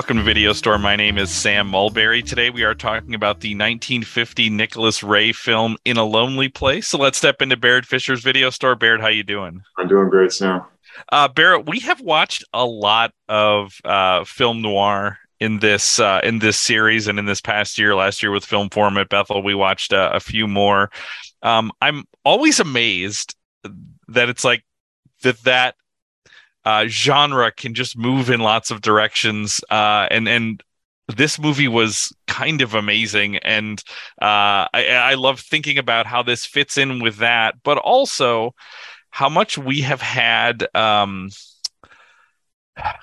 Welcome to Video Store. My name is Sam Mulberry. Today we are talking about the 1950 Nicholas Ray film In a Lonely Place. So let's step into Barrett Fisher's Video Store. Barrett, how you doing? I'm doing great, Sam. Uh, Barrett, we have watched a lot of uh, film noir in this uh, in this series and in this past year. Last year with Film Forum at Bethel, we watched uh, a few more. Um, I'm always amazed that it's like that that uh, genre can just move in lots of directions, uh, and and this movie was kind of amazing, and uh, I, I love thinking about how this fits in with that, but also how much we have had. Um,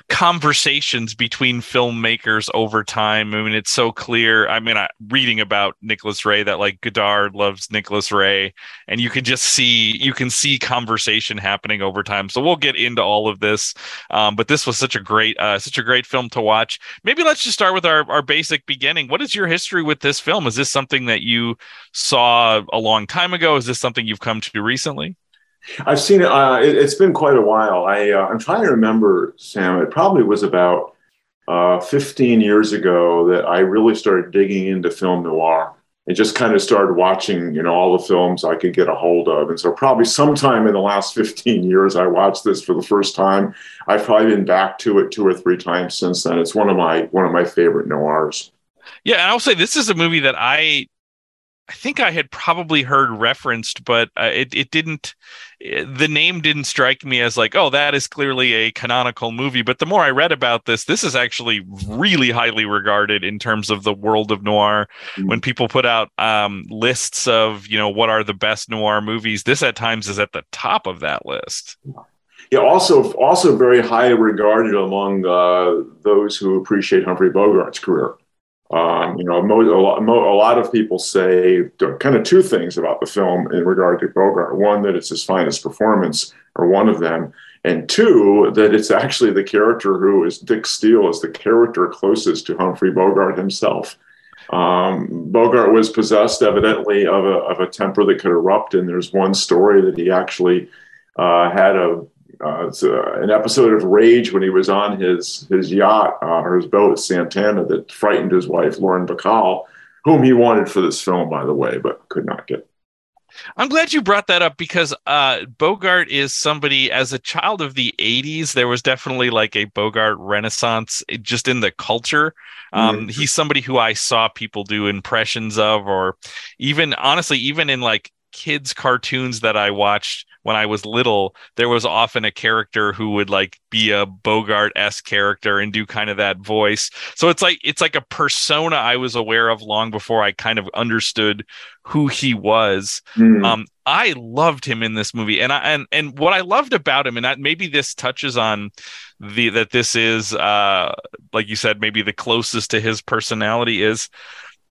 conversations between filmmakers over time. I mean, it's so clear. I mean, I, reading about Nicholas Ray that like Godard loves Nicholas Ray, and you can just see you can see conversation happening over time. So we'll get into all of this. Um, but this was such a great uh, such a great film to watch. Maybe let's just start with our our basic beginning. What is your history with this film? Is this something that you saw a long time ago? Is this something you've come to recently? I've seen it. Uh, it has been quite a while. I, uh, I'm trying to remember, Sam. It probably was about uh, 15 years ago that I really started digging into film noir and just kind of started watching, you know, all the films I could get a hold of. And so probably sometime in the last 15 years, I watched this for the first time. I've probably been back to it two or three times since then. It's one of my one of my favorite noirs. Yeah, and I'll say this is a movie that I I think I had probably heard referenced, but uh, it it didn't. It, eh, the name didn't strike me as like, oh, that is clearly a canonical movie. But the more I read about this, this is actually really highly regarded in terms of the world of noir. Mm-hmm. When people put out um, lists of you know what are the best noir movies, this at times is at the top of that list. Yeah, also also very highly regarded among uh, those who appreciate Humphrey Bogart's career. Um, you know, a, lot, a, lot, of people say kind of two things about the film in regard to Bogart. One, that it's his finest performance, or one of them, and two, that it's actually the character who is Dix Steele is the character closest to Humphrey Bogart himself. Um, Bogart was possessed, evidently, of a, of a temper that could erupt, and there's one story that he actually uh, had a uh, it's uh, an episode of Rage when he was on his his yacht uh, or his boat Santana that frightened his wife Lauren Bacall, whom he wanted for this film, by the way, but could not get. I'm glad you brought that up because uh, Bogart is somebody, as a child of the 80s, there was definitely like a Bogart renaissance just in the culture. Um, mm-hmm. He's somebody who I saw people do impressions of, or even honestly, even in like kids' cartoons that I watched when I was little, there was often a character who would like be a Bogart s character and do kind of that voice. So it's like it's like a persona I was aware of long before I kind of understood who he was. Mm. Um, I loved him in this movie, and I and and what I loved about him, and that maybe this touches on the that this is uh like you said, maybe the closest to his personality is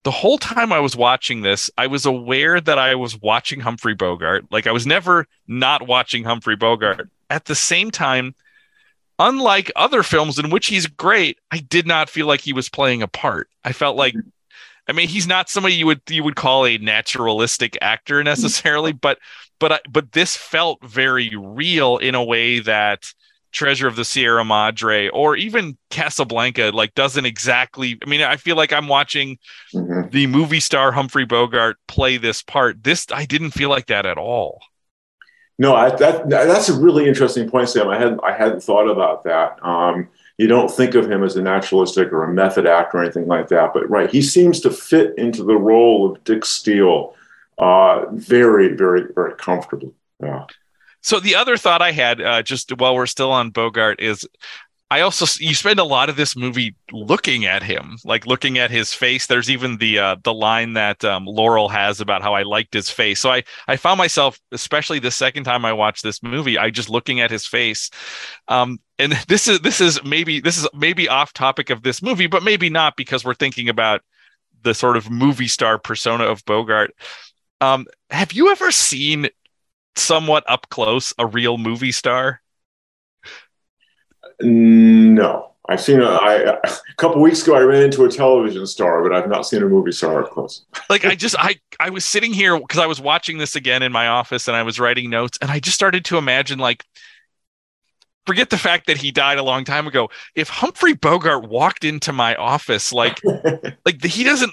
the whole time I was watching this, I was aware that I was watching Humphrey Bogart. Like I was never not watching Humphrey Bogart. At the same time, unlike other films in which he's great, I did not feel like he was playing a part. I felt like mm-hmm. I mean, he's not somebody you would you would call a naturalistic actor necessarily, mm-hmm. but but but this felt very real in a way that Treasure of the Sierra Madre or even Casablanca like doesn't exactly I mean I feel like I'm watching mm-hmm. the movie star Humphrey Bogart play this part. This I didn't feel like that at all. No, I, that that's a really interesting point, Sam. I hadn't I hadn't thought about that. Um, you don't think of him as a naturalistic or a method actor or anything like that, but right, he seems to fit into the role of Dix Steele uh, very, very, very comfortably. Yeah. So the other thought I had, uh, just while we're still on Bogart, is I also you spend a lot of this movie looking at him, like looking at his face. There's even the uh, the line that um, Laurel has about how I liked his face. So I I found myself, especially the second time I watched this movie, I just looking at his face. Um, and this is this is maybe this is maybe off topic of this movie, but maybe not because we're thinking about the sort of movie star persona of Bogart. Um, have you ever seen somewhat up close a real movie star? No, I've seen a, I, a couple weeks ago. I ran into a television star, but I've not seen a movie star up close. like I just I I was sitting here because I was watching this again in my office and I was writing notes and I just started to imagine like forget the fact that he died a long time ago. If Humphrey Bogart walked into my office, like, like the, he doesn't,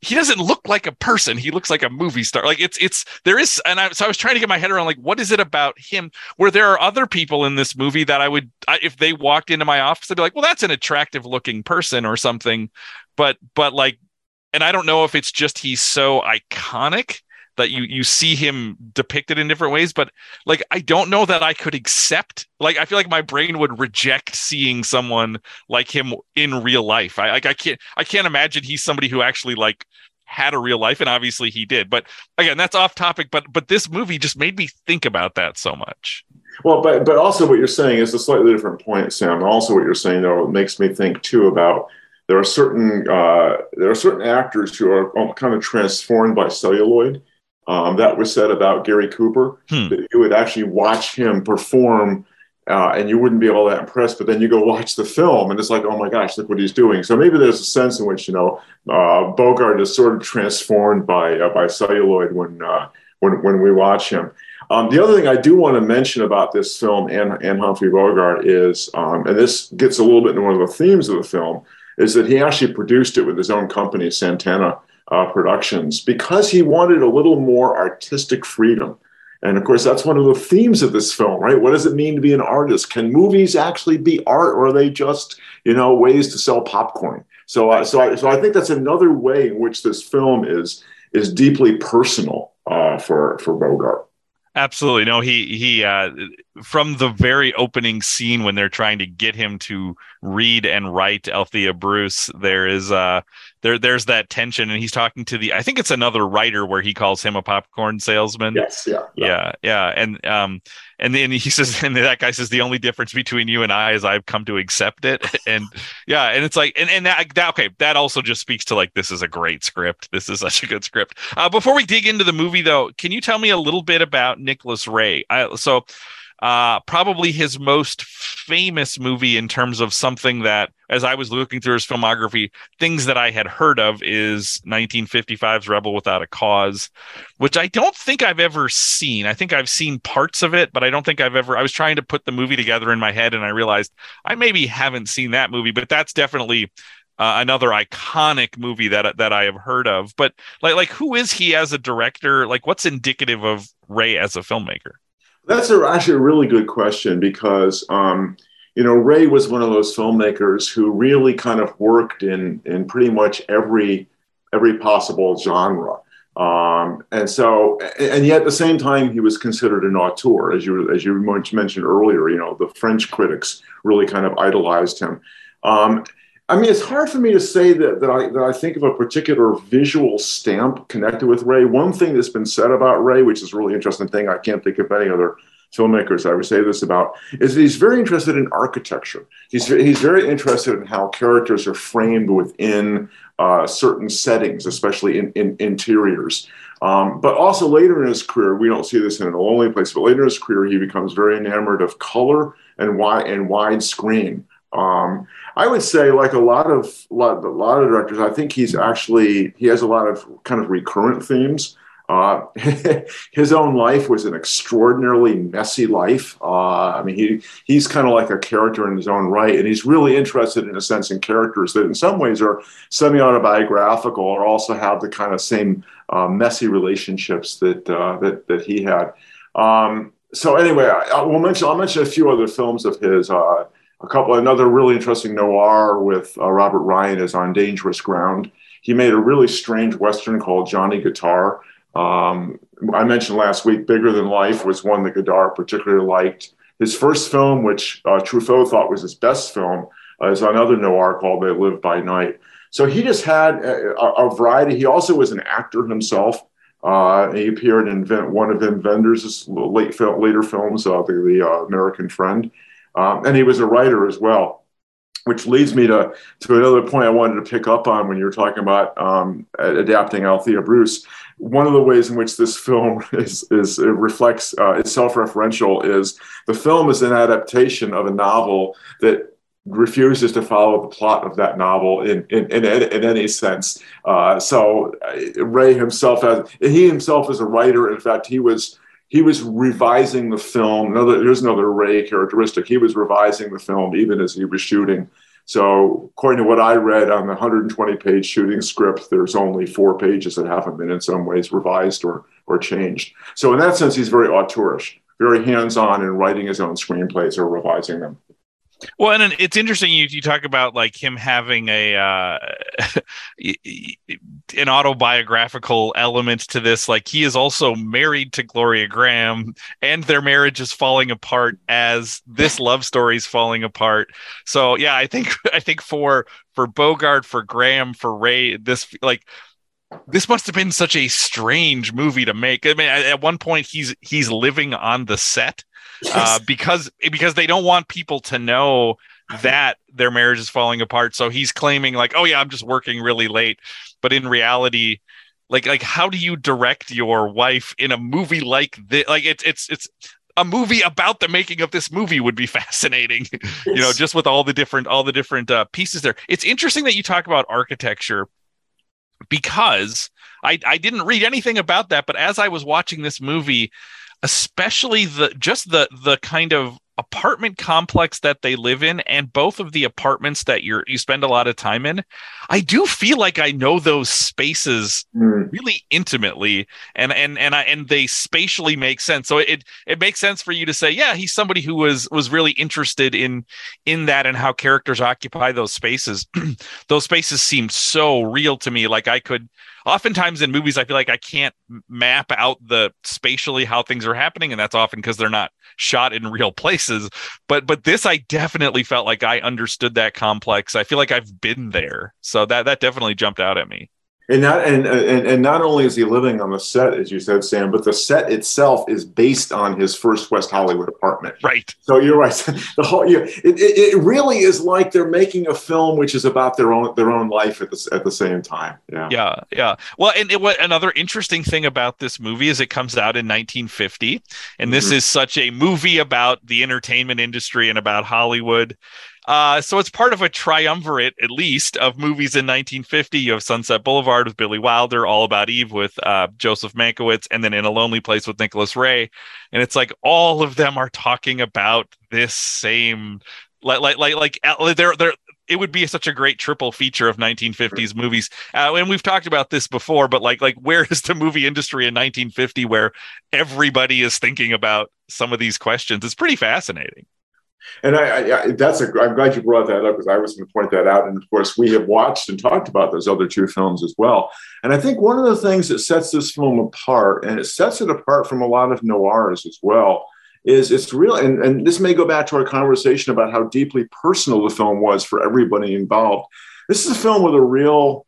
he doesn't look like a person. He looks like a movie star. Like it's, it's, there is, and I, so I was trying to get my head around, like, what is it about him where there are other people in this movie that I would, I, if they walked into my office, I'd be like, well, that's an attractive looking person or something. But, but like, and I don't know if it's just he's so iconic that you you see him depicted in different ways but like i don't know that i could accept like i feel like my brain would reject seeing someone like him in real life. I like i can't i can't imagine he's somebody who actually like had a real life and obviously he did. But again that's off topic but but this movie just made me think about that so much. Well but but also what you're saying is a slightly different point sam. Also what you're saying though makes me think too about there are certain uh, there are certain actors who are kind of transformed by celluloid um, that was said about Gary Cooper hmm. that you would actually watch him perform uh, and you wouldn't be all that impressed. But then you go watch the film and it's like, oh my gosh, look what he's doing. So maybe there's a sense in which you know uh, Bogart is sort of transformed by uh, by celluloid when uh, when when we watch him. Um, the other thing I do want to mention about this film and, and Humphrey Bogart is, um, and this gets a little bit into one of the themes of the film, is that he actually produced it with his own company, Santana uh, productions because he wanted a little more artistic freedom. And of course, that's one of the themes of this film, right? What does it mean to be an artist? Can movies actually be art, or are they just, you know, ways to sell popcorn? So, uh, so, I, so I think that's another way in which this film is is deeply personal uh, for for Bogart. Absolutely. No, he he uh from the very opening scene when they're trying to get him to read and write Althea Bruce, there is uh there there's that tension and he's talking to the I think it's another writer where he calls him a popcorn salesman. Yes, yeah. Yeah, yeah. yeah. And um and then he says and that guy says the only difference between you and I is I've come to accept it. And yeah, and it's like and, and that, that okay, that also just speaks to like this is a great script. This is such a good script. Uh before we dig into the movie though, can you tell me a little bit about Nicholas Ray? I, so uh, probably his most famous movie in terms of something that, as I was looking through his filmography, things that I had heard of is 1955's Rebel Without a Cause, which I don't think I've ever seen. I think I've seen parts of it, but I don't think I've ever. I was trying to put the movie together in my head, and I realized I maybe haven't seen that movie, but that's definitely. Uh, another iconic movie that that I have heard of, but like like who is he as a director? Like what's indicative of Ray as a filmmaker? That's actually a really good question because, um, you know, Ray was one of those filmmakers who really kind of worked in in pretty much every every possible genre. Um, and so, and yet at the same time, he was considered an auteur, as you as you mentioned earlier. You know, the French critics really kind of idolized him. Um, I mean, it's hard for me to say that, that, I, that I think of a particular visual stamp connected with Ray. One thing that's been said about Ray, which is a really interesting thing, I can't think of any other filmmakers I would say this about, is that he's very interested in architecture. He's, he's very interested in how characters are framed within uh, certain settings, especially in, in interiors. Um, but also later in his career, we don't see this in a lonely place, but later in his career, he becomes very enamored of color and wide and widescreen. Um, I would say, like a lot of lot, a lot of directors, I think he's actually he has a lot of kind of recurrent themes. Uh, his own life was an extraordinarily messy life. Uh, I mean, he he's kind of like a character in his own right, and he's really interested in a sense in characters that, in some ways, are semi-autobiographical, or also have the kind of same uh, messy relationships that uh, that that he had. Um, so anyway, I, I, will mention I'll mention a few other films of his. A couple, another really interesting noir with uh, Robert Ryan is on Dangerous Ground. He made a really strange Western called Johnny Guitar. Um, I mentioned last week, Bigger Than Life was one that Godard particularly liked. His first film, which uh, Truffaut thought was his best film, uh, is another noir called They Live by Night. So he just had a, a variety. He also was an actor himself. Uh, he appeared in one of Wim Wenders' late later films, uh, the, the uh, American Friend. Um, and he was a writer as well, which leads me to, to another point I wanted to pick up on when you were talking about um, adapting Althea Bruce. One of the ways in which this film is, is reflects uh, is self-referential is the film is an adaptation of a novel that refuses to follow the plot of that novel in in, in, in any sense. Uh, so uh, Ray himself, as he himself is a writer. In fact, he was he was revising the film. Another, here's another Ray characteristic. He was revising the film even as he was shooting. So, according to what I read on the 120 page shooting script, there's only four pages that haven't been in some ways revised or, or changed. So, in that sense, he's very auteurish, very hands on in writing his own screenplays or revising them. Well, and it's interesting you, you talk about like him having a uh, an autobiographical element to this. Like he is also married to Gloria Grahame, and their marriage is falling apart as this love story is falling apart. So yeah, I think I think for for Bogart, for Grahame, for Ray, this like this must have been such a strange movie to make. I mean, at one point he's he's living on the set yes. uh, because because they don't want people to know that their marriage is falling apart. So he's claiming like, oh yeah, I'm just working really late, but in reality, like like how do you direct your wife in a movie like this? Like it's it's it's a movie about the making of this movie would be fascinating yes. you know just with all the different all the different uh, pieces there it's interesting that you talk about architecture because I, I didn't read anything about that but as i was watching this movie especially the just the the kind of apartment complex that they live in and both of the apartments that you're you spend a lot of time in i do feel like i know those spaces mm. really intimately and and and I, and they spatially make sense. So it it makes sense for you to say yeah he's somebody who was was really interested in in that and how characters occupy those spaces. Those spaces seem so real to me. Like i could oftentimes in movies, I feel like I can't map out the spatially how things are happening, and that's often because they're not shot in real places. But but this, I definitely felt like I understood that complex. I feel like I've been there, so that that definitely jumped out at me and not and, and and not only is he living on the set as you said sam but the set itself is based on his first west hollywood apartment. Right. So you're right. The whole yeah, it, it, it really is like they're making a film which is about their own their own life at the, at the same time. Yeah. Yeah yeah. Well and it, what another interesting thing about this movie is it comes out in 1950 and this mm-hmm. is such a movie about the entertainment industry and about hollywood uh, so it's part of a triumvirate, at least, of movies in 1950. You have Sunset Boulevard with Billy Wilder, All About Eve with uh, Joseph Mankiewicz, and then In a Lonely Place with Nicholas Ray. And it's like all of them are talking about this same, like, like, like, like uh, they're they're. It would be such a great triple feature of 1950s movies, uh, and we've talked about this before. But like, like, where is the movie industry in 1950 where everybody is thinking about some of these questions? It's pretty fascinating. And I, I, that's a, I'm glad you brought that up because I was going to point that out. And of course, we have watched and talked about those other two films as well. And I think one of the things that sets this film apart, and it sets it apart from a lot of noirs as well, is it's real. And, and this may go back to our conversation about how deeply personal the film was for everybody involved. This is a film with a real,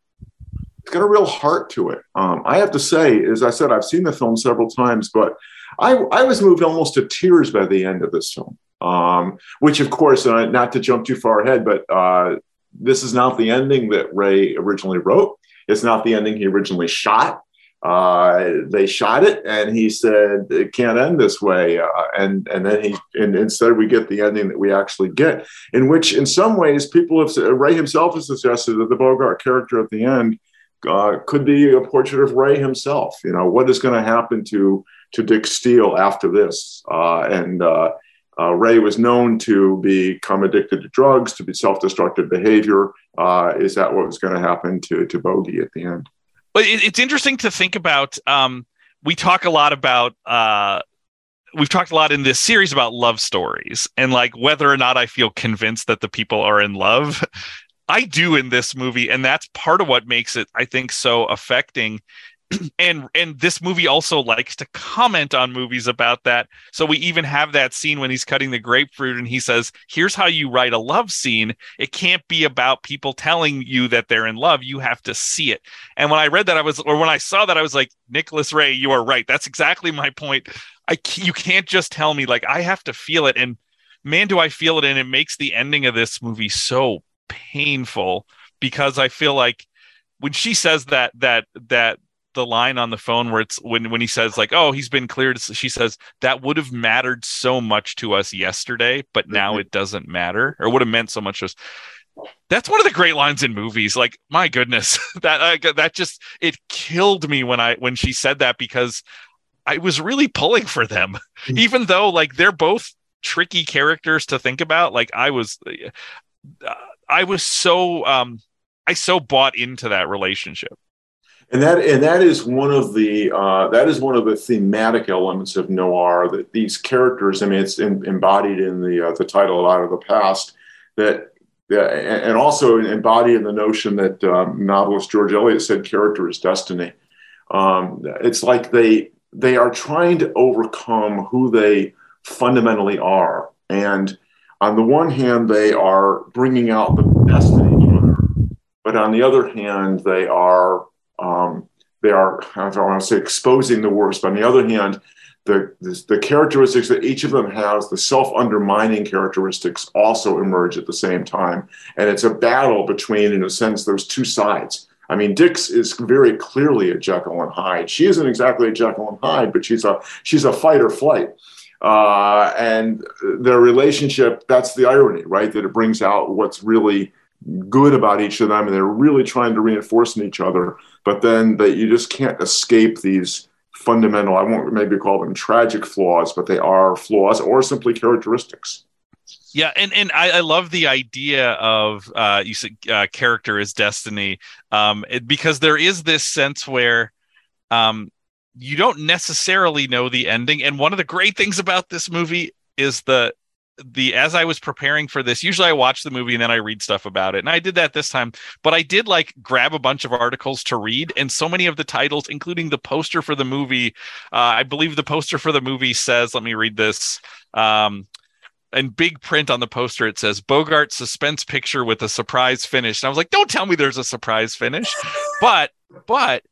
it's got a real heart to it. Um, I have to say, as I said, I've seen the film several times, but I, I was moved almost to tears by the end of this film. Um, which, of course, uh, not to jump too far ahead, but uh, this is not the ending that Ray originally wrote. It's not the ending he originally shot. Uh, they shot it, and he said it can't end this way. Uh, and and then he and instead we get the ending that we actually get, in which, in some ways, people have Ray himself has suggested that the Bogart character at the end uh, could be a portrait of Ray himself. You know, what is going to happen to to Dick Steele after this? Uh, and uh, uh, Ray was known to become addicted to drugs, to be self-destructive behavior. Uh, is that what was going to happen to to Bogey at the end? But it's interesting to think about. Um, we talk a lot about. Uh, we've talked a lot in this series about love stories and like whether or not I feel convinced that the people are in love. I do in this movie, and that's part of what makes it, I think, so affecting and and this movie also likes to comment on movies about that. So we even have that scene when he's cutting the grapefruit and he says here's how you write a love scene. It can't be about people telling you that they're in love. You have to see it. And when i read that i was or when i saw that i was like nicholas ray you are right. That's exactly my point. I you can't just tell me like i have to feel it. And man do i feel it. And it makes the ending of this movie so painful because i feel like when she says that that that the line on the phone where it's when when he says like oh he's been cleared she says that would have mattered so much to us yesterday but now mm-hmm. it doesn't matter or would have meant so much to us that's one of the great lines in movies like my goodness that uh, that just it killed me when i when she said that because I was really pulling for them, mm-hmm. even though like they're both tricky characters to think about. Like I was, uh, I was so um, I so bought into that relationship. And that and that is one of the uh, that is one of the thematic elements of noir that these characters. I mean, it's in, embodied in the uh, the title "Out of the Past." That and also embodied in the notion that um, novelist George Eliot said, "Character is destiny." Um, it's like they they are trying to overcome who they fundamentally are, and on the one hand, they are bringing out the other, but on the other hand, they are um, they are I don't want to say exposing the worst, but on the other hand, the, the, the characteristics that each of them has, the self-undermining characteristics, also emerge at the same time, and it's a battle between, in a sense, those two sides. I mean, Dix is very clearly a Jekyll and Hyde. She isn't exactly a Jekyll and Hyde, but she's a she's a fight or flight. Uh, and their relationship, that's the irony, right? That it brings out what's really good about each of them, and they're really trying to reinforce in each other. But then that you just can't escape these fundamental, I won't maybe call them tragic flaws, but they are flaws or simply characteristics. Yeah, and and I, I love the idea of uh, you said uh, character is destiny, um, it, because there is this sense where um, you don't necessarily know the ending. And one of the great things about this movie is the the as I was preparing for this, usually I watch the movie and then I read stuff about it. And I did that this time, but I did like grab a bunch of articles to read. And so many of the titles, including the poster for the movie, uh, I believe the poster for the movie says, let me read this. Um, in big print on the poster, it says Bogart suspense picture with a surprise finish. And I was like, don't tell me there's a surprise finish. but, but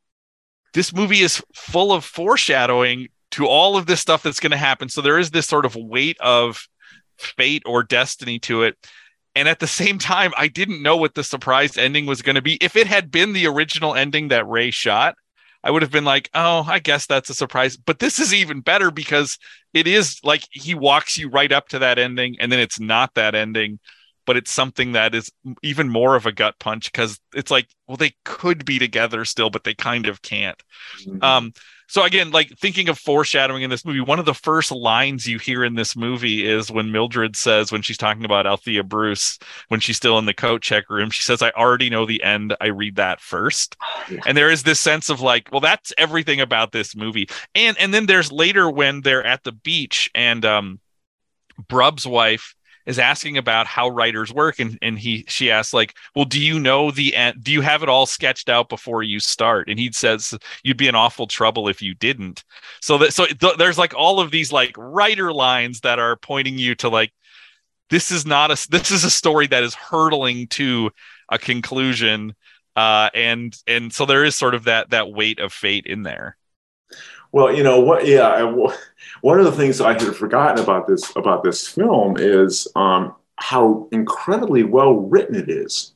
this movie is full of foreshadowing to all of this stuff that's going to happen. So there is this sort of weight of fate or destiny to it. And at the same time, I didn't know what the surprise ending was going to be. If it had been the original ending that Ray shot, I would have been like, oh, I guess that's a surprise. But this is even better because it is like he walks you right up to that ending and then it's not that ending, but it's something that is even more of a gut punch because it's like, well, they could be together still, but they kind of can't. Mm-hmm. Um, so again, like thinking of foreshadowing in this movie, one of the first lines you hear in this movie is when Mildred says, when she's talking about Althea Bruce, when she's still in the coat check room, she says, I already know the end. I read that first. Yeah. And there is this sense of like, well, that's everything about this movie. And and then there's later when they're at the beach and um Brub's wife is asking about how writers work and and he she asks like well do you know the end do you have it all sketched out before you start? And he says you'd be in awful trouble if you didn't. So that so th- there's like all of these like writer lines that are pointing you to like this is not a this is a story that is hurtling to a conclusion uh and and so there is sort of that that weight of fate in there well, you know what? Yeah, one of the things I had forgotten about this about this film is um, how incredibly well written it is.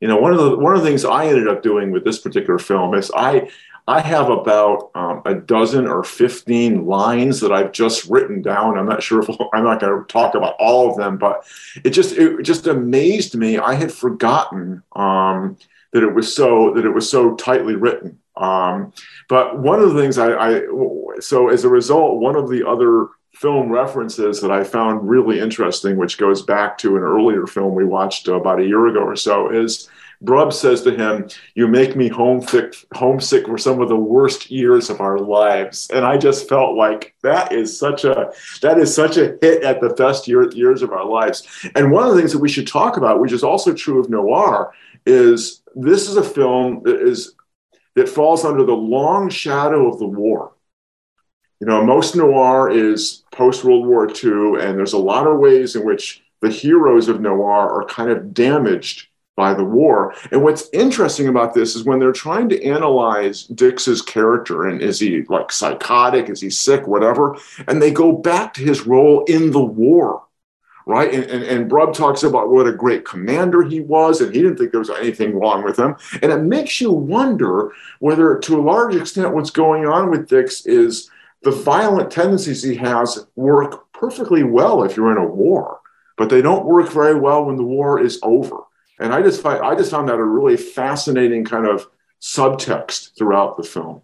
You know, one of the one of the things I ended up doing with this particular film is I I have about um, a dozen or fifteen lines that I've just written down. I'm not sure if I'm not going to talk about all of them, but it just it just amazed me. I had forgotten um, that it was so that it was so tightly written. Um, but one of the things I, I, so as a result, one of the other film references that I found really interesting, which goes back to an earlier film we watched about a year ago or so, is Brub says to him, "You make me homesick, homesick for some of the worst years of our lives." And I just felt like that is such a that is such a hit at the best year, years of our lives. And one of the things that we should talk about, which is also true of noir, is this is a film that is that falls under the long shadow of the war. You know, most noir is post World War II, and there's a lot of ways in which the heroes of noir are kind of damaged by the war. And what's interesting about this is when they're trying to analyze Dix's character and is he like psychotic, is he sick, whatever, and they go back to his role in the war right? And, and, and Brub talks about what a great commander he was, and he didn't think there was anything wrong with him. And it makes you wonder whether, to a large extent, what's going on with Dix is the violent tendencies he has work perfectly well if you're in a war, but they don't work very well when the war is over. And I just find I just found that a really fascinating kind of subtext throughout the film.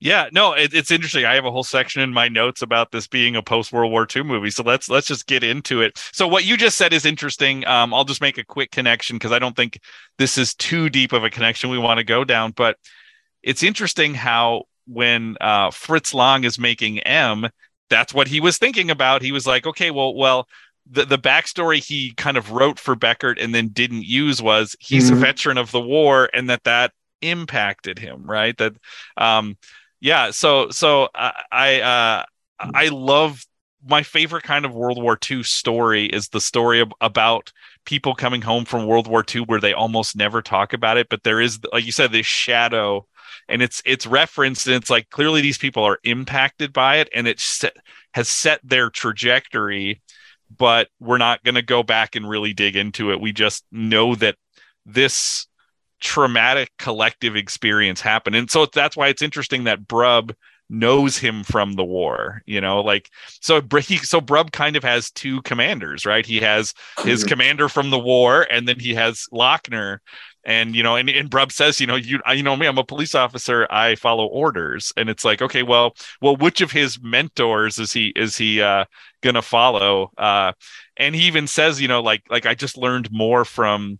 Yeah, no, it, it's interesting. I have a whole section in my notes about this being a post World War II movie. So let's let's just get into it. So what you just said is interesting. Um, I'll just make a quick connection because I don't think this is too deep of a connection we want to go down. But it's interesting how when uh, Fritz Lang is making M, that's what he was thinking about. He was like, okay, well, well, the the backstory he kind of wrote for Beckert and then didn't use was he's mm-hmm. a veteran of the war and that that impacted him, right? That um yeah so so i i uh i love my favorite kind of world war ii story is the story about people coming home from world war ii where they almost never talk about it but there is like you said this shadow and it's it's referenced and it's like clearly these people are impacted by it and it set, has set their trajectory but we're not going to go back and really dig into it. We just know that this traumatic collective experience happen. And so that's why it's interesting that Brub knows him from the war you know like so he so brub kind of has two commanders right he has his mm-hmm. commander from the war and then he has lochner and you know and, and brub says you know you you know me i'm a police officer i follow orders and it's like okay well well which of his mentors is he is he uh gonna follow uh and he even says you know like like i just learned more from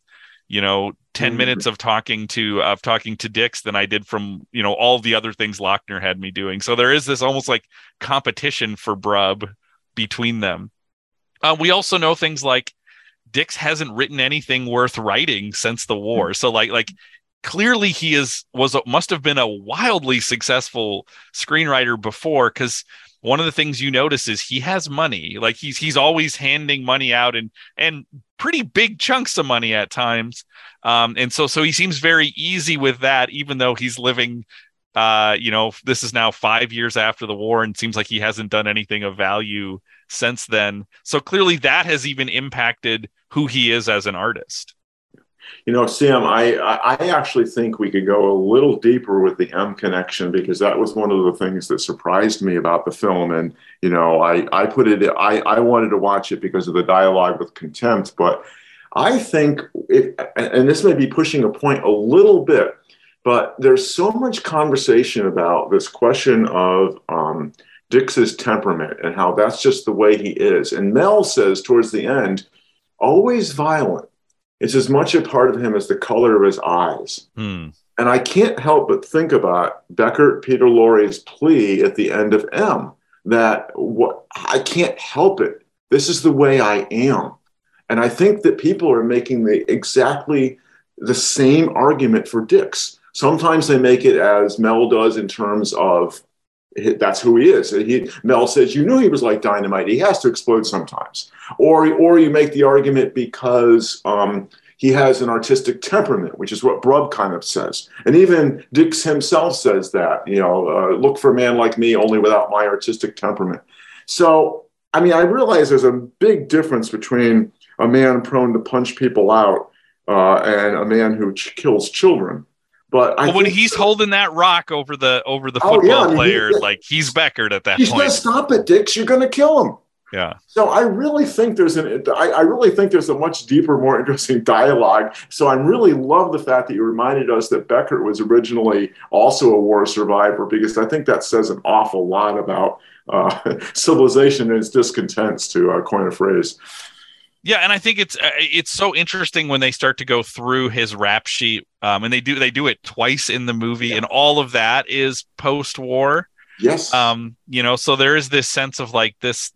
you know 10 mm-hmm. minutes of talking to of talking to dix than i did from you know all the other things lochner had me doing. So there is this almost like competition for brub between them. Uh, we also know things like dix hasn't written anything worth writing since the war. So like like clearly he is was must have been a wildly successful screenwriter before because one of the things you notice is he has money. Like he's he's always handing money out and and pretty big chunks of money at times. Um and so so he seems very easy with that even though he's living uh you know this is now 5 years after the war and seems like he hasn't done anything of value since then. So clearly that has even impacted who he is as an artist you know, Sam, I, I actually think we could go a little deeper with the M connection because that was one of the things that surprised me about the film. And, you know, I, I put it, I, I wanted to watch it because of the dialogue with contempt, but I think, it, and this may be pushing a point a little bit, but there's so much conversation about this question of um, Dix's temperament and how that's just the way he is. And Mel says towards the end, always violent it's as much a part of him as the color of his eyes. Hmm. And I can't help but think about Beckert Peter Lorre's plea at the end of M that what I can't help it. This is the way I am. And I think that people are making the exactly the same argument for Dix. Sometimes they make it as Mel does in terms of that's who he is. He, Mel says, "You knew he was like dynamite. He has to explode sometimes." Or, or you make the argument because um, he has an artistic temperament, which is what Brub kind of says. And even Dix himself says that. You know, uh, look for a man like me, only without my artistic temperament. So, I mean, I realize there's a big difference between a man prone to punch people out uh, and a man who ch- kills children. But well, when he's holding that rock over the over the football oh, yeah, I mean, player, he, like he's Beckert at that he's point. He's gonna stop it, Dix. You're gonna kill him. Yeah. So I really think there's an I, I, really think there's a much deeper, more interesting dialogue. So I really love the fact that you reminded us that Beckert was originally also a war survivor because I think that says an awful lot about uh, civilization and its discontents, to uh, coin a phrase. Yeah, and I think it's uh, it's so interesting when they start to go through his rap sheet, um, and they do they do it twice in the movie, yeah. and all of that is post war. Yes. Um, you know, so there is this sense of like this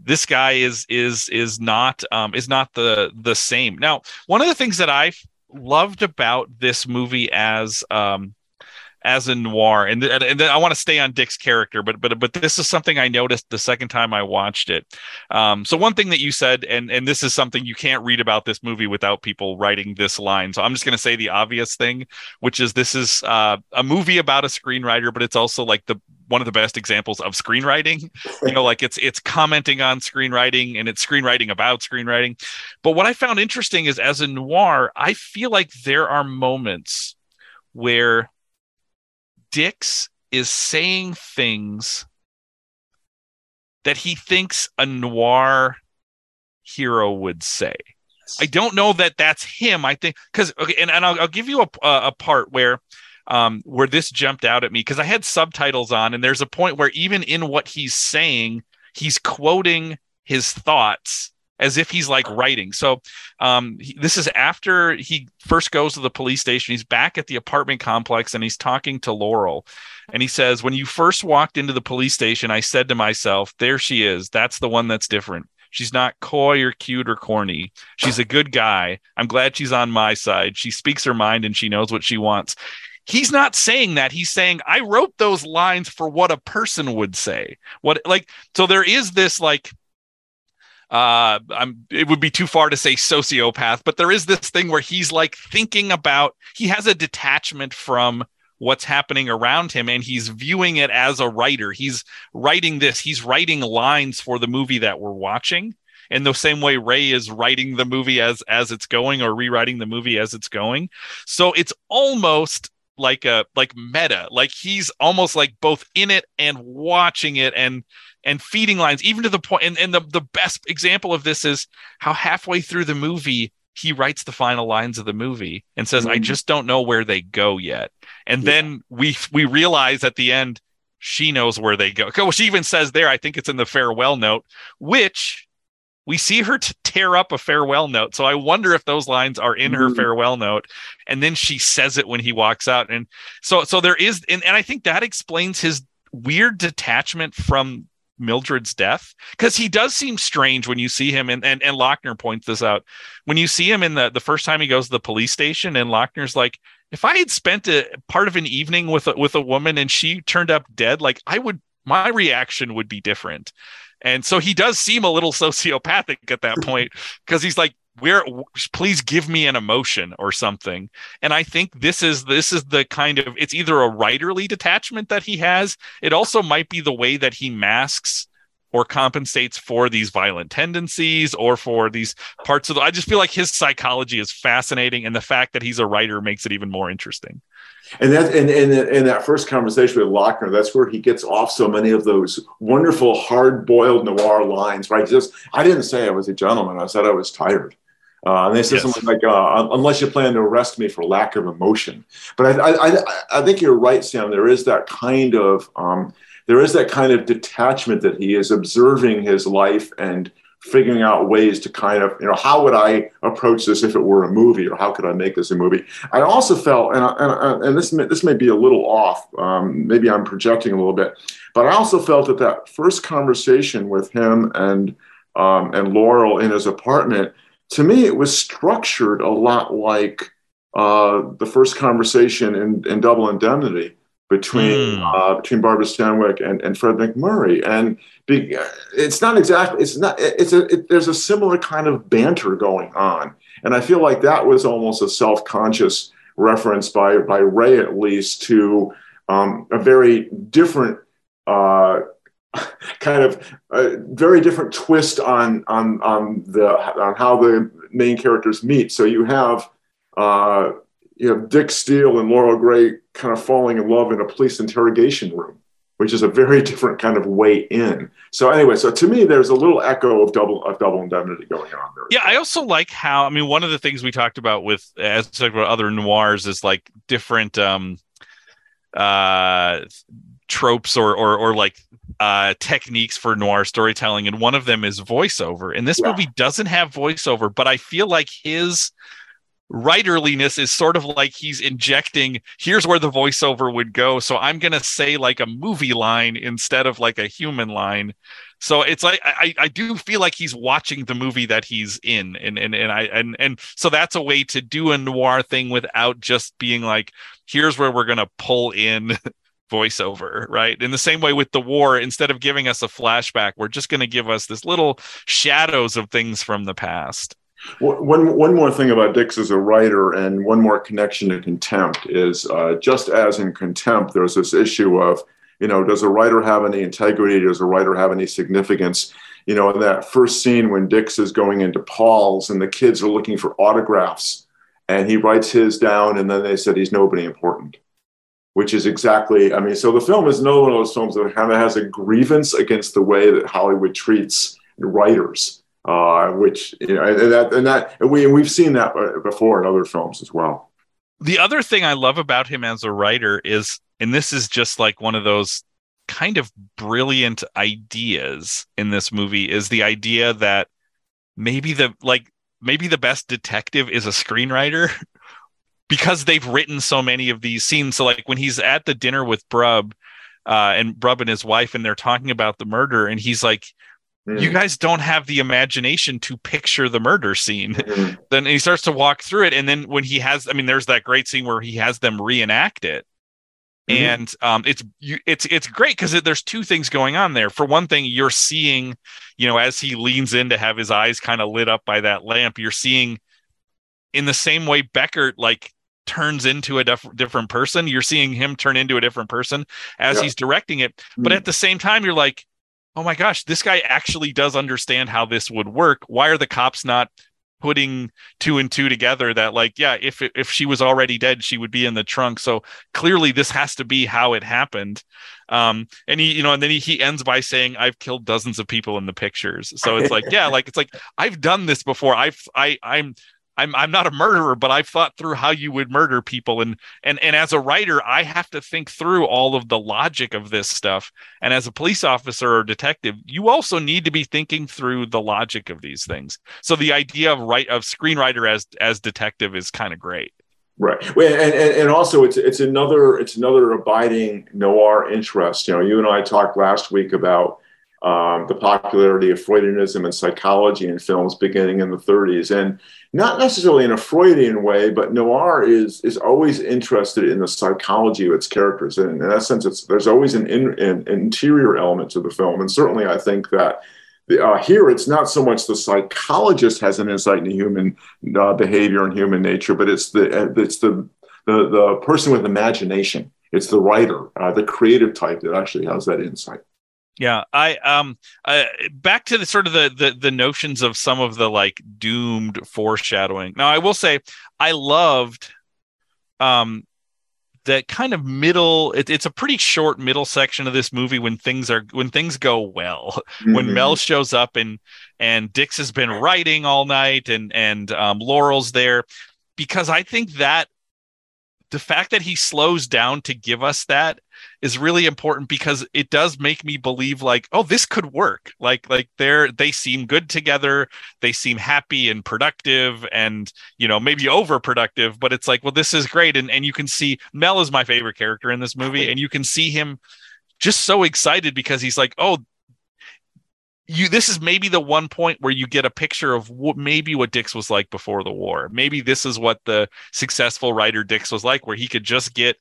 this guy is is is not um is not the the same. Now, one of the things that I loved about this movie as um as a noir and, and, and i want to stay on Dick's character but but but this is something i noticed the second time i watched it. Um, so one thing that you said and and this is something you can't read about this movie without people writing this line so i'm just going to say the obvious thing which is this is uh, a movie about a screenwriter but it's also like the one of the best examples of screenwriting. You know like it's it's commenting on screenwriting and it's screenwriting about screenwriting. But what i found interesting is as a noir i feel like there are moments where Dix is saying things that he thinks a noir hero would say. I don't know that that's him. I think because okay, and, and I'll, I'll give you a, a part where um, where this jumped out at me because I had subtitles on, and there's a point where even in what he's saying, he's quoting his thoughts as if he's like writing. So um, he, this is after he first goes to the police station. He's back at the apartment complex and he's talking to Laurel. And he says, When you first walked into the police station, I said to myself, There she is. That's the one that's different. She's not coy or cute or corny. She's a good guy. I'm glad she's on my side. She speaks her mind and she knows what she wants. He's not saying that. He's saying, I wrote those lines for what a person would say. What, like, so there is this, like, uh i'm it would be too far to say sociopath but there is this thing where he's like thinking about he has a detachment from what's happening around him and he's viewing it as a writer. He's writing this he's writing lines for the movie that we're watching. In the same way ray is writing the movie as as it's going or rewriting the movie as it's going. So it's almost like a like meta like he's almost like both in it and watching it and and feeding lines, even to the point. And, and the, the best example of this is how halfway through the movie, he writes the final lines of the movie and says, mm-hmm. I just don't know where they go yet. And yeah. then we we realize at the end, she knows where they go. Well, she even says there, I think it's in the farewell note, which we see her to tear up a farewell note. So I wonder if those lines are in her mm-hmm. farewell note. And then she says it when he walks out. And so so there is and, and I think that explains his weird detachment from Mildred's death? Because he does seem strange when you see him and, and and Lochner points this out. When you see him in the the first time he goes to the police station and Lochner's like if I had spent a part of an evening with a, with a woman and she turned up dead like I would my reaction would be different. And so he does seem a little sociopathic at that point because he's like where please give me an emotion or something and i think this is this is the kind of it's either a writerly detachment that he has it also might be the way that he masks or compensates for these violent tendencies or for these parts of the i just feel like his psychology is fascinating and the fact that he's a writer makes it even more interesting and that and and in that first conversation with Lochner, that's where he gets off so many of those wonderful hard-boiled noir lines. Right? Just I didn't say I was a gentleman. I said I was tired. Uh, and they said yes. something like, uh, "Unless you plan to arrest me for lack of emotion." But I, I, I think you're right, Sam. There is that kind of um, there is that kind of detachment that he is observing his life and figuring out ways to kind of, you know, how would I approach this if it were a movie, or how could I make this a movie? I also felt, and and, and this may, this may be a little off. Um, maybe I'm projecting a little bit, but I also felt that that first conversation with him and um, and Laurel in his apartment to me, it was structured a lot like uh, the first conversation in, in Double Indemnity between mm. uh, between Barbara Stanwyck and, and Fred MacMurray, and be, it's not exactly it's not it's a it, there's a similar kind of banter going on, and I feel like that was almost a self conscious reference by by Ray at least to um, a very different. Uh, kind of a very different twist on on on the on how the main characters meet. So you have uh, you have Dix Steele and Laurel Gray kind of falling in love in a police interrogation room, which is a very different kind of way in. So anyway, so to me, there's a little echo of double of double indemnity going on there. Yeah, I also like how I mean one of the things we talked about with as talked about other noirs is like different um uh tropes or or or like uh, techniques for noir storytelling, and one of them is voiceover. And this yeah. movie doesn't have voiceover, but I feel like his writerliness is sort of like he's injecting here's where the voiceover would go so i'm going to say like a movie line instead of like a human line so it's like I, I do feel like he's watching the movie that he's in and and, and i and and so that's a way to do a noir thing without just being like here's where we're going to pull in voiceover, right? In the same way with the war, instead of giving us a flashback, we're just going to give us this little shadows of things from the past. One, one more thing about Dix as a writer, and one more connection to contempt is uh, just as in contempt, there's this issue of, you know, does a writer have any integrity? Does a writer have any significance? You know, in that first scene when Dix is going into Paul's and the kids are looking for autographs, and he writes his down, and then they said he's nobody important which is exactly, I mean, so the film is no one of those films that kind of has a grievance against the way that Hollywood treats writers, uh, which, you know, and that, and that, and we, we've seen that before in other films as well. the other thing I love about him as a writer is, and this is just like one of those kind of brilliant ideas in this movie, is the idea that maybe the like maybe the best detective is a screenwriter because they've written so many of these scenes. So like when he's at the dinner with Brub, uh, and Brub and his wife, and they're talking about the murder, and he's like, mm. "You guys don't have the imagination to picture the murder scene." Mm-hmm. then he starts to walk through it, and then when he has, I mean, there's that great scene where he has them reenact it. Mm-hmm. And um, it's you, it's it's great because it, there's two things going on there. For one thing, you're seeing, you know, as he leans in to have his eyes kind of lit up by that lamp, you're seeing in the same way Beckert like turns into a def- different person. You're seeing him turn into a different person as yeah. he's directing it. But mm. at the same time, you're like, oh my gosh, this guy actually does understand how this would work. Why are the cops not putting two and two together that like yeah if if she was already dead she would be in the trunk so clearly this has to be how it happened um and he you know and then he, he ends by saying i've killed dozens of people in the pictures so it's like yeah like it's like i've done this before i've i i'm I'm I'm not a murderer, but I've thought through how you would murder people, and and and as a writer, I have to think through all of the logic of this stuff. And as a police officer or detective, you also need to be thinking through the logic of these things. So the idea of right of screenwriter as as detective is kind of great. Right, and, and and also it's it's another it's another abiding noir interest. You know, you and I talked last week about um, the popularity of Freudianism and psychology in films beginning in the 30s, and not necessarily in a Freudian way, but noir is is always interested in the psychology of its characters, and in that sense, there's always an, in, an interior element to the film, and certainly I think that. Uh, here, it's not so much the psychologist has an insight into human uh, behavior and human nature, but it's the it's the the, the person with imagination. It's the writer, uh, the creative type that actually has that insight. Yeah, I um uh, back to the sort of the, the the notions of some of the like doomed foreshadowing. Now, I will say I loved um that kind of middle it, it's a pretty short middle section of this movie when things are when things go well mm-hmm. when mel shows up and and dix has been writing all night and and um, laurel's there because i think that the fact that he slows down to give us that is really important because it does make me believe like oh this could work. Like like they're they seem good together. They seem happy and productive and you know maybe overproductive but it's like well this is great. And and you can see mel is my favorite character in this movie and you can see him just so excited because he's like oh you this is maybe the one point where you get a picture of what maybe what Dix was like before the war. Maybe this is what the successful writer Dix was like, where he could just get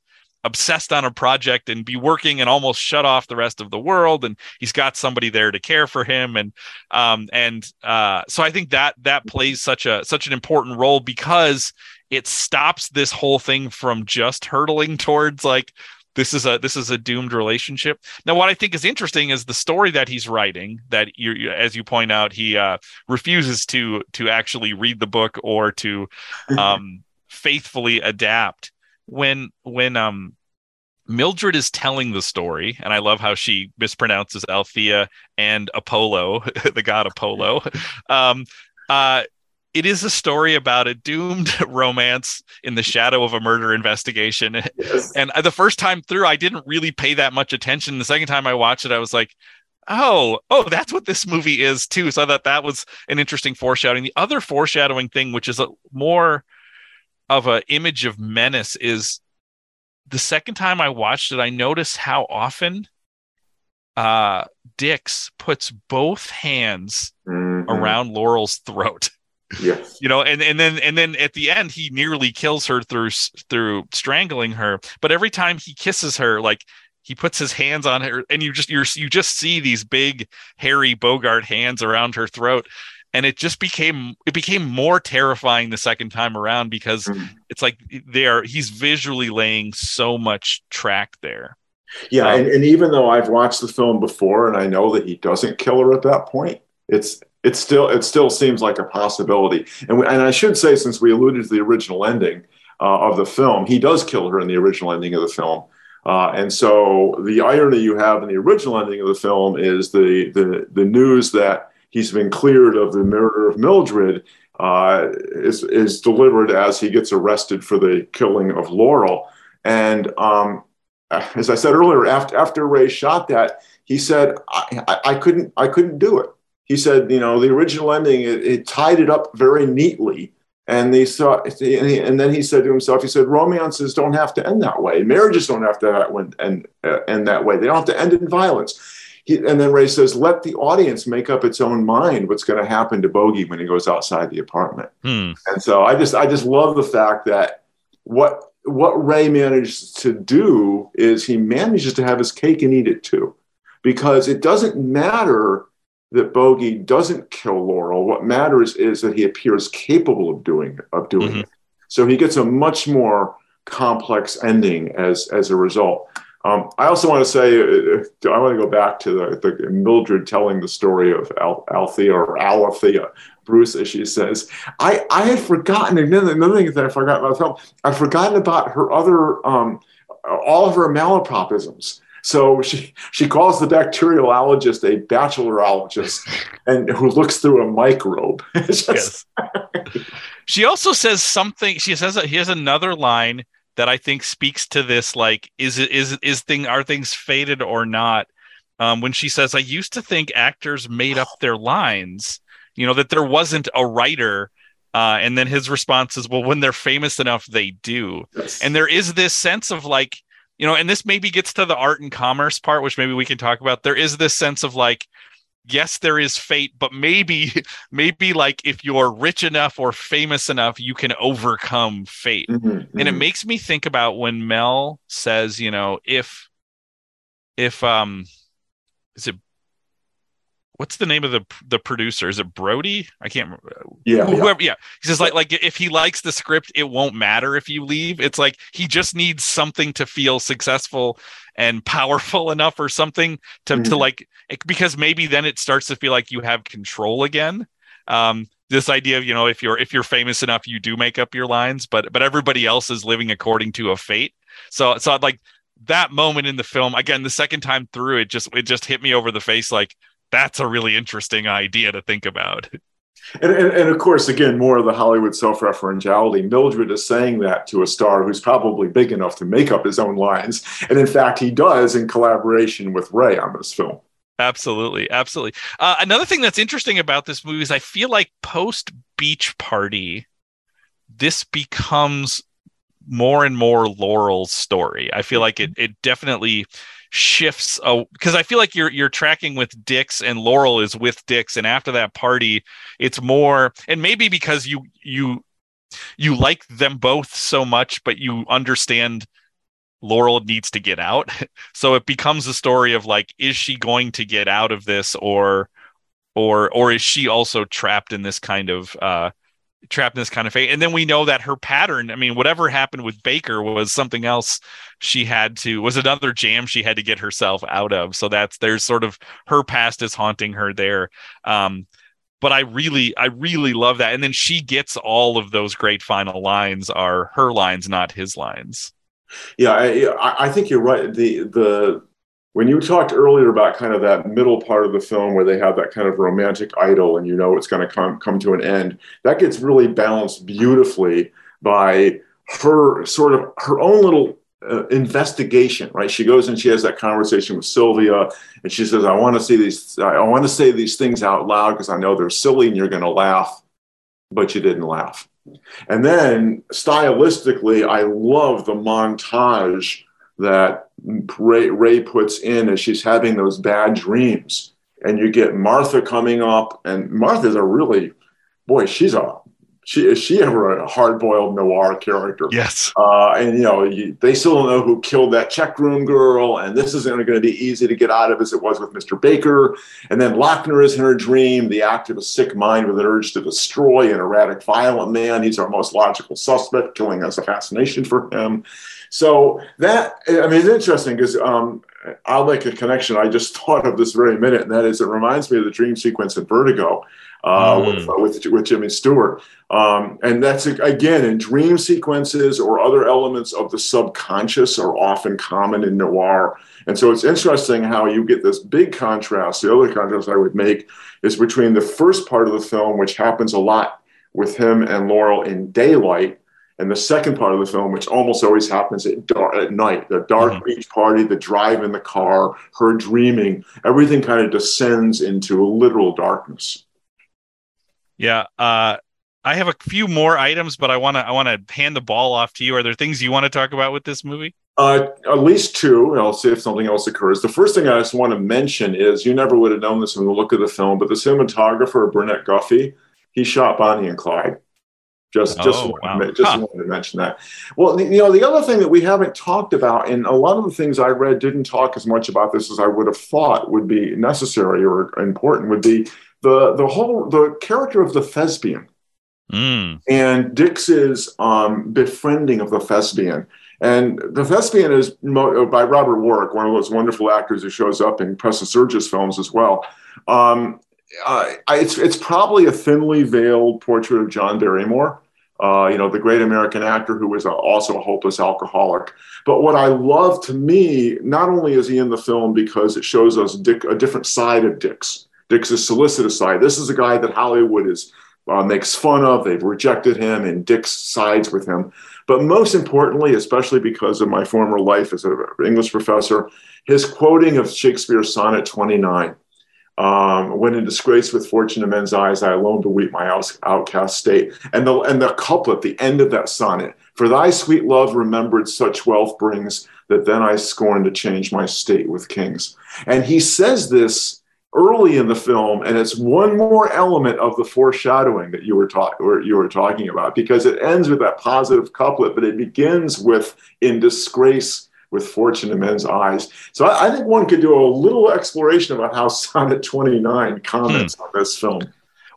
obsessed on a project and be working and almost shut off the rest of the world and he's got somebody there to care for him. And um and uh so i think that that plays such a such an important role because it stops this whole thing from just hurtling towards like this is a this is a doomed relationship. Now what i think is interesting is the story that he's writing that you as you point out he uh refuses to to actually read the book or to um faithfully adapt when when um Mildred is telling the story, and I love how she mispronounces Althea and Apollo, the god Apollo. Um, uh, it is a story about a doomed romance in the shadow of a murder investigation. Yes. And the first time through, I didn't really pay that much attention. The second time I watched it, I was like, oh, oh, that's what this movie is too. So I thought that was an interesting foreshadowing. The other foreshadowing thing, which is a more of an image of menace is the second time I watched it, I noticed how often uh, Dix puts both hands mm-hmm. around Laurel's throat. Yes. you know, and and then and then at the end he nearly kills her through through strangling her. But every time he kisses her, like he puts his hands on her, and you just you're you just see these big hairy Bogart hands around her throat and it just became it became more terrifying the second time around because mm. it's like they are he's visually laying so much track there. Yeah um, and, and even though i've watched the film before and i know that he doesn't kill her at that point it's it still it still seems like a possibility. And, we, and i should say since we alluded to the original ending uh, of the film he does kill her in the original ending of the film. Uh, and so the irony you have in the original ending of the film is the the, the news that he's been cleared of the murder of Mildred uh, is is delivered as he gets arrested for the killing of Laurel. And um, as I said earlier, after after Ray shot that, he said, I, I, I, couldn't I couldn't do it." He said, "You know, the original ending it, it tied it up very neatly." And they saw, and then he said to himself, he said, romances don't have to end that way. Marriages don't have to end, uh, end that way. They don't have to end in violence. He, and then Ray says, let the audience make up its own mind what's going to happen to Bogey when he goes outside the apartment. Hmm. And so I just, I just love the fact that what, what Ray manages to do is he manages to have his cake and eat it too, because it doesn't matter that Bogey doesn't kill Laurel. What matters is that he appears capable of doing of doing mm-hmm. it. So he gets a much more complex ending as as a result. Um, I also want to say, uh, I want to go back to the, the Mildred telling the story of Al, Althea or Alethea Bruce, as she says. I, I had forgotten, another, another thing that I forgot about the film, I'd forgotten about her other, um, all of her malapropisms. So she, she calls the bacteriologist a bachelorologist and who looks through a microbe. yes. she also says something, she says that he has another line that I think speaks to this. Like, is it is is thing are things faded or not? Um, when she says, "I used to think actors made up their lines," you know, that there wasn't a writer. Uh, and then his response is, "Well, when they're famous enough, they do." Yes. And there is this sense of like, you know, and this maybe gets to the art and commerce part, which maybe we can talk about. There is this sense of like, yes there is fate but maybe maybe like if you're rich enough or famous enough you can overcome fate mm-hmm, mm-hmm. and it makes me think about when mel says you know if if um is it what's the name of the the producer? Is it Brody? I can't remember. Yeah, whoever. Yeah, yeah. he says like like if he likes the script, it won't matter if you leave. It's like he just needs something to feel successful and powerful enough or something to mm-hmm. to like because maybe then it starts to feel like you have control again. Um, this idea of you know if you're if you're famous enough, you do make up your lines, but but everybody else is living according to a fate. So so I'd like that moment in the film again the second time through it just it just hit me over the face like that's a really interesting idea to think about. And, and, and, of course, again, more of the Hollywood self referentiality. Mildred is saying that to a star who's probably big enough to make up his own lines. And in fact, he does in collaboration with Ray on this film. Absolutely. Absolutely. Uh, another thing that's interesting about this movie is I feel like post Beach Party, this becomes more and more Laurel's story. I feel like it, it definitely shifts because I feel like you're you're tracking with Dix and Laurel is with Dix and after that party it's more and maybe because you you you like them both so much but you understand Laurel needs to get out so it becomes a story of like is she going to get out of this or or or is she also trapped in this kind of uh trapped in this kind of fate. And then we know that her pattern, I mean, whatever happened with Baker was something else she had to, was another jam she had to get herself out of. So that's, there's sort of her past is haunting her there. Um, but I really, I really love that. And then she gets all of those great final lines are her lines, not his lines. Yeah, I, I think you're right. The the when you talked earlier about kind of that middle part of the film where they have that kind of romantic idyll and you know it's going to come come to an end that gets really balanced beautifully by her sort of her own little uh, investigation right? She goes and she has that conversation with sylvia and she says i want to see these i want to say these things out loud because i know they're silly and you're going to laugh but you didn't laugh and then stylistically i love the montage that Ray, Ray puts in as she's having those bad dreams. And you get Martha coming up, and Martha's a really, boy, she's a she is she ever a hard-boiled noir character? Yes. Uh, and you know you, they still don't know who killed that check room girl, and this isn't going to be easy to get out of as it was with Mr. Baker. And then Lochner is in her dream, the act of a sick mind with an urge to destroy an erratic, violent man. He's our most logical suspect. Killing has a fascination for him. So that I mean, it's interesting because um, I'll make a connection. I just thought of this very minute, and that is it reminds me of the dream sequence in Vertigo uh, mm. with, uh, with, with Jimmy Stewart, um, and that's again in dream sequences or other elements of the subconscious are often common in noir. And so it's interesting how you get this big contrast. The other contrast I would make is between the first part of the film, which happens a lot with him and Laurel in daylight. And the second part of the film, which almost always happens at, dark, at night, the dark mm-hmm. beach party, the drive in the car, her dreaming, everything kind of descends into literal darkness. Yeah, uh, I have a few more items, but I want to I want to hand the ball off to you. Are there things you want to talk about with this movie? Uh, at least two, and I'll see if something else occurs. The first thing I just want to mention is you never would have known this from the look of the film, but the cinematographer Burnett Guffey, he shot Bonnie and Clyde. Just, just, oh, wanted, just huh. wanted to mention that. Well, you know, the other thing that we haven't talked about, and a lot of the things I read didn't talk as much about this as I would have thought would be necessary or important, would be the the whole the character of the thespian mm. and Dix's um, befriending of the thespian. And the thespian is by Robert Warwick, one of those wonderful actors who shows up in Preston Sturges films as well. Um, uh, it's it's probably a thinly veiled portrait of John Barrymore uh, you know, the great American actor who was a, also a hopeless alcoholic. But what I love to me, not only is he in the film because it shows us Dick, a different side of Dick's, Dick's solicitous side. This is a guy that Hollywood is uh, makes fun of. They've rejected him, and Dick sides with him. But most importantly, especially because of my former life as an English professor, his quoting of Shakespeare's Sonnet 29 um, when in disgrace with fortune in men's eyes, I alone beweep my outcast state. And the and the couplet, the end of that sonnet, for thy sweet love remembered such wealth brings that then I scorn to change my state with kings. And he says this early in the film, and it's one more element of the foreshadowing that you were talking you were talking about, because it ends with that positive couplet, but it begins with in disgrace with fortune in men's eyes. So I, I, think one could do a little exploration about how Sonnet 29 comments hmm. on this film.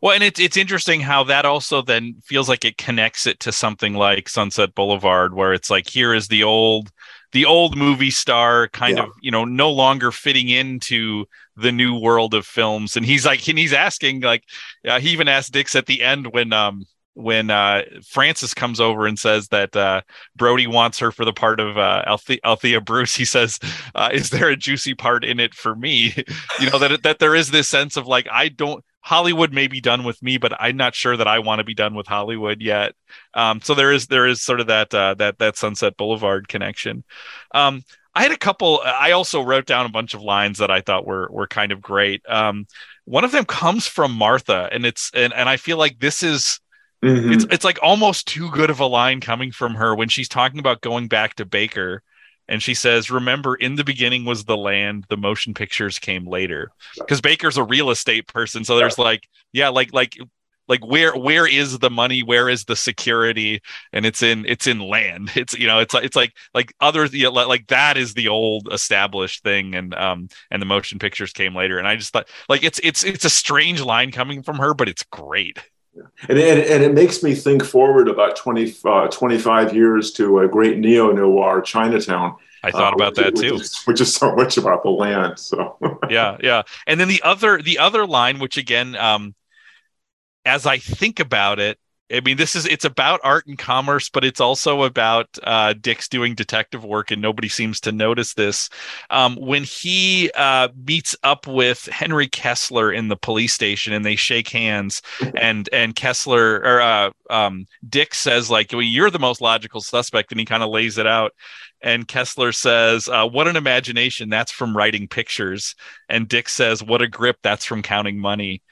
Well, and it's it's interesting how that also then feels like it connects it to something like Sunset Boulevard, where it's like here is the old the old movie star kind yeah. of you know no longer fitting into the new world of films and he's like and he's asking like uh, he even asked dix at the end when um when uh, Frances comes over and says that uh, Brody wants her for the part of uh, Althea, Althea Bruce, he says, uh, "Is there a juicy part in it for me?" you know that that there is this sense of like I don't Hollywood may be done with me, but I'm not sure that I want to be done with Hollywood yet. Um, so there is there is sort of that uh, that that Sunset Boulevard connection. Um, I had a couple. I also wrote down a bunch of lines that I thought were were kind of great. Um, one of them comes from Martha, and it's and and I feel like this is Mm-hmm. It's it's like almost too good of a line coming from her when she's talking about going back to Baker and she says, "Remember in the beginning was the land, the motion pictures came later." Cuz Baker's a real estate person, so there's like yeah, like like like where where is the money? Where is the security? And it's in it's in land. It's you know it's like it's like like other you know, like that is the old established thing and um and the motion pictures came later. And i just thought like it's it's it's a strange line coming from her but it's great and, and, and, it makes me think forward about 20, uh, 25 years to a great neo noir Chinatown. I thought uh, about that which too. Is, which is so much about the land. So yeah, yeah. And then the other the other line, which again, um, as I think about it, I mean, this is it's about art and commerce, but it's also about uh, Dick's doing detective work, and nobody seems to notice this. Um, when he uh, meets up with Henry Kessler in the police station, and they shake hands, and and Kessler or uh, um, Dick says like, well, "You're the most logical suspect," and he kind of lays it out. And Kessler says, uh, "What an imagination! That's from writing pictures." And Dick says, "What a grip! That's from counting money."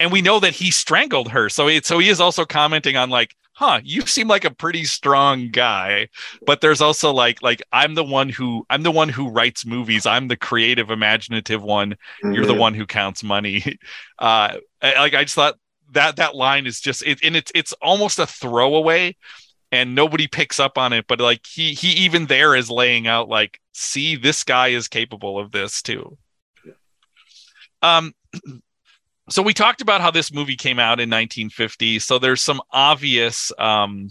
And we know that he strangled her. So it, so he is also commenting on like, huh, you seem like a pretty strong guy. But there's also like like I'm the one who I'm the one who writes movies. I'm the creative, imaginative one. Mm-hmm. You're the mm-hmm. one who counts money. Uh, like I just thought that that line is just it, and it's it's almost a throwaway and nobody picks up on it but like he he even there is laying out like see this guy is capable of this too um so we talked about how this movie came out in 1950 so there's some obvious um,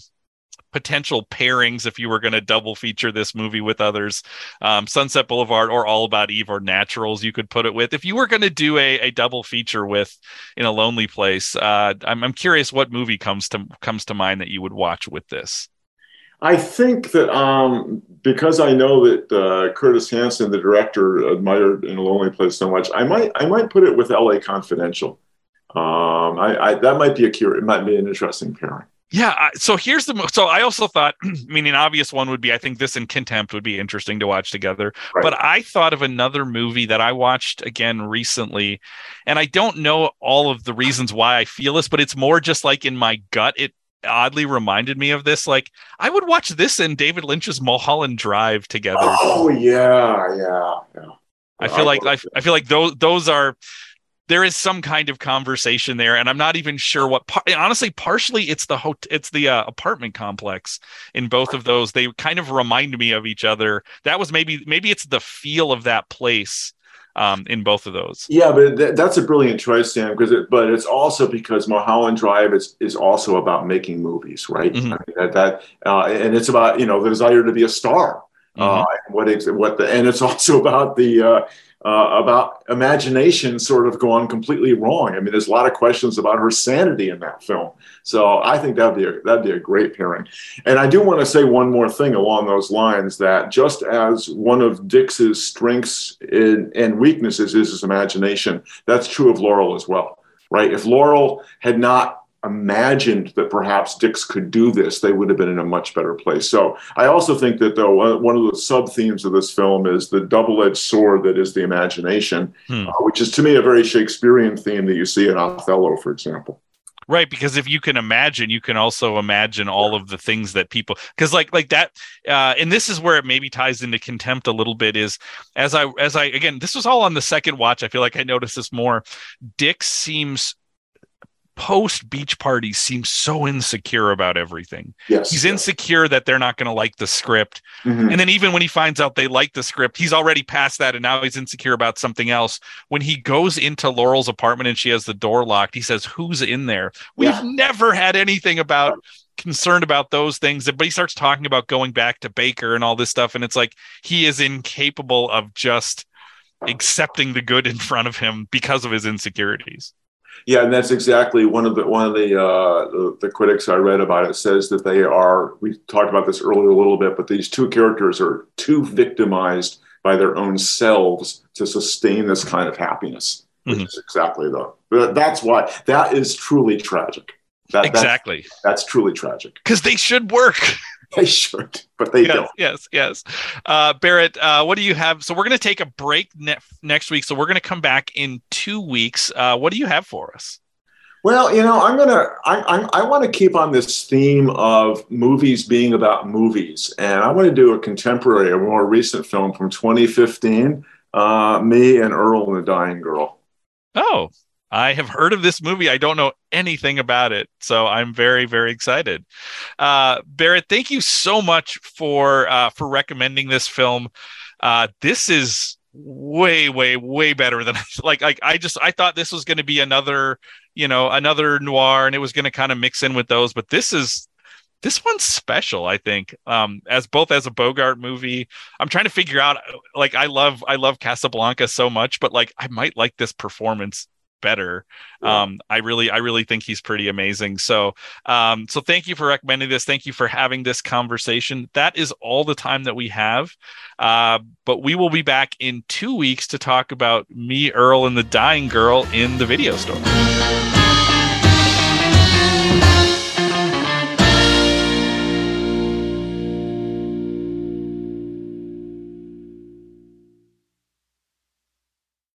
potential pairings if you were going to double feature this movie with others. Um, sunset boulevard or all about eve or naturals you could put it with. If you were going to do a, a double feature with in a lonely place uh, I'm, I'm curious what movie comes to comes to mind that you would watch with this I think that um, because I know that uh, Curtis Hanson, the director, admired In a Lonely Place so much, I might I might put it with L.A. Confidential. Um, I, I, that might be a cure. It might be an interesting pairing. Yeah. So here's the. So I also thought, I mean, an obvious one would be I think this and Contempt would be interesting to watch together. Right. But I thought of another movie that I watched again recently, and I don't know all of the reasons why I feel this, but it's more just like in my gut. It oddly reminded me of this. Like I would watch this and David Lynch's Mulholland Drive together. Oh yeah, yeah, yeah. I feel like I, I feel like those those are there is some kind of conversation there and i'm not even sure what honestly partially it's the it's the uh, apartment complex in both of those they kind of remind me of each other that was maybe maybe it's the feel of that place um, in both of those yeah but th- that's a brilliant choice sam because it, but it's also because mulholland drive is, is also about making movies right mm-hmm. I mean, that, that uh, and it's about you know the desire to be a star mm-hmm. uh, what what the and it's also about the uh, uh, about imagination sort of gone completely wrong. I mean, there's a lot of questions about her sanity in that film. So I think that'd be a, that'd be a great pairing. And I do want to say one more thing along those lines that just as one of Dix's strengths in, and weaknesses is his imagination, that's true of Laurel as well, right? If Laurel had not imagined that perhaps Dix could do this, they would have been in a much better place. So I also think that though one of the sub themes of this film is the double edged sword that is the imagination, hmm. uh, which is to me a very Shakespearean theme that you see in Othello, for example. Right, because if you can imagine, you can also imagine all of the things that people because like like that uh and this is where it maybe ties into contempt a little bit is as I as I again, this was all on the second watch. I feel like I noticed this more. Dix seems post beach party seems so insecure about everything. Yes. He's insecure that they're not going to like the script. Mm-hmm. And then even when he finds out they like the script, he's already past that and now he's insecure about something else. When he goes into Laurel's apartment and she has the door locked, he says, "Who's in there?" We've yeah. never had anything about concerned about those things, but he starts talking about going back to Baker and all this stuff and it's like he is incapable of just accepting the good in front of him because of his insecurities. Yeah, and that's exactly one of the one of the, uh, the, the critics I read about it says that they are. We talked about this earlier a little bit, but these two characters are too victimized by their own selves to sustain this kind of happiness. Which mm-hmm. is exactly the. That's why that is truly tragic. That, exactly. That's, that's truly tragic. Because they should work. They should, but they yes, don't. Yes, yes. Uh, Barrett, uh, what do you have? So we're going to take a break ne- next week. So we're going to come back in two weeks. Uh, what do you have for us? Well, you know, I'm gonna, I, I, I want to keep on this theme of movies being about movies, and I want to do a contemporary, a more recent film from 2015, uh, me and Earl and the Dying Girl. Oh, I have heard of this movie. I don't know anything about it, so I'm very, very excited. Uh, Barrett, thank you so much for uh, for recommending this film. Uh, this is way, way, way better than like like I just I thought this was going to be another you know another noir, and it was going to kind of mix in with those, but this is this one's special i think um as both as a bogart movie i'm trying to figure out like i love i love casablanca so much but like i might like this performance better. Yeah. Um, I really, I really think he's pretty amazing. So, um, so thank you for recommending this. Thank you for having this conversation. That is all the time that we have. Uh, but we will be back in two weeks to talk about me, Earl, and the dying girl in the video store.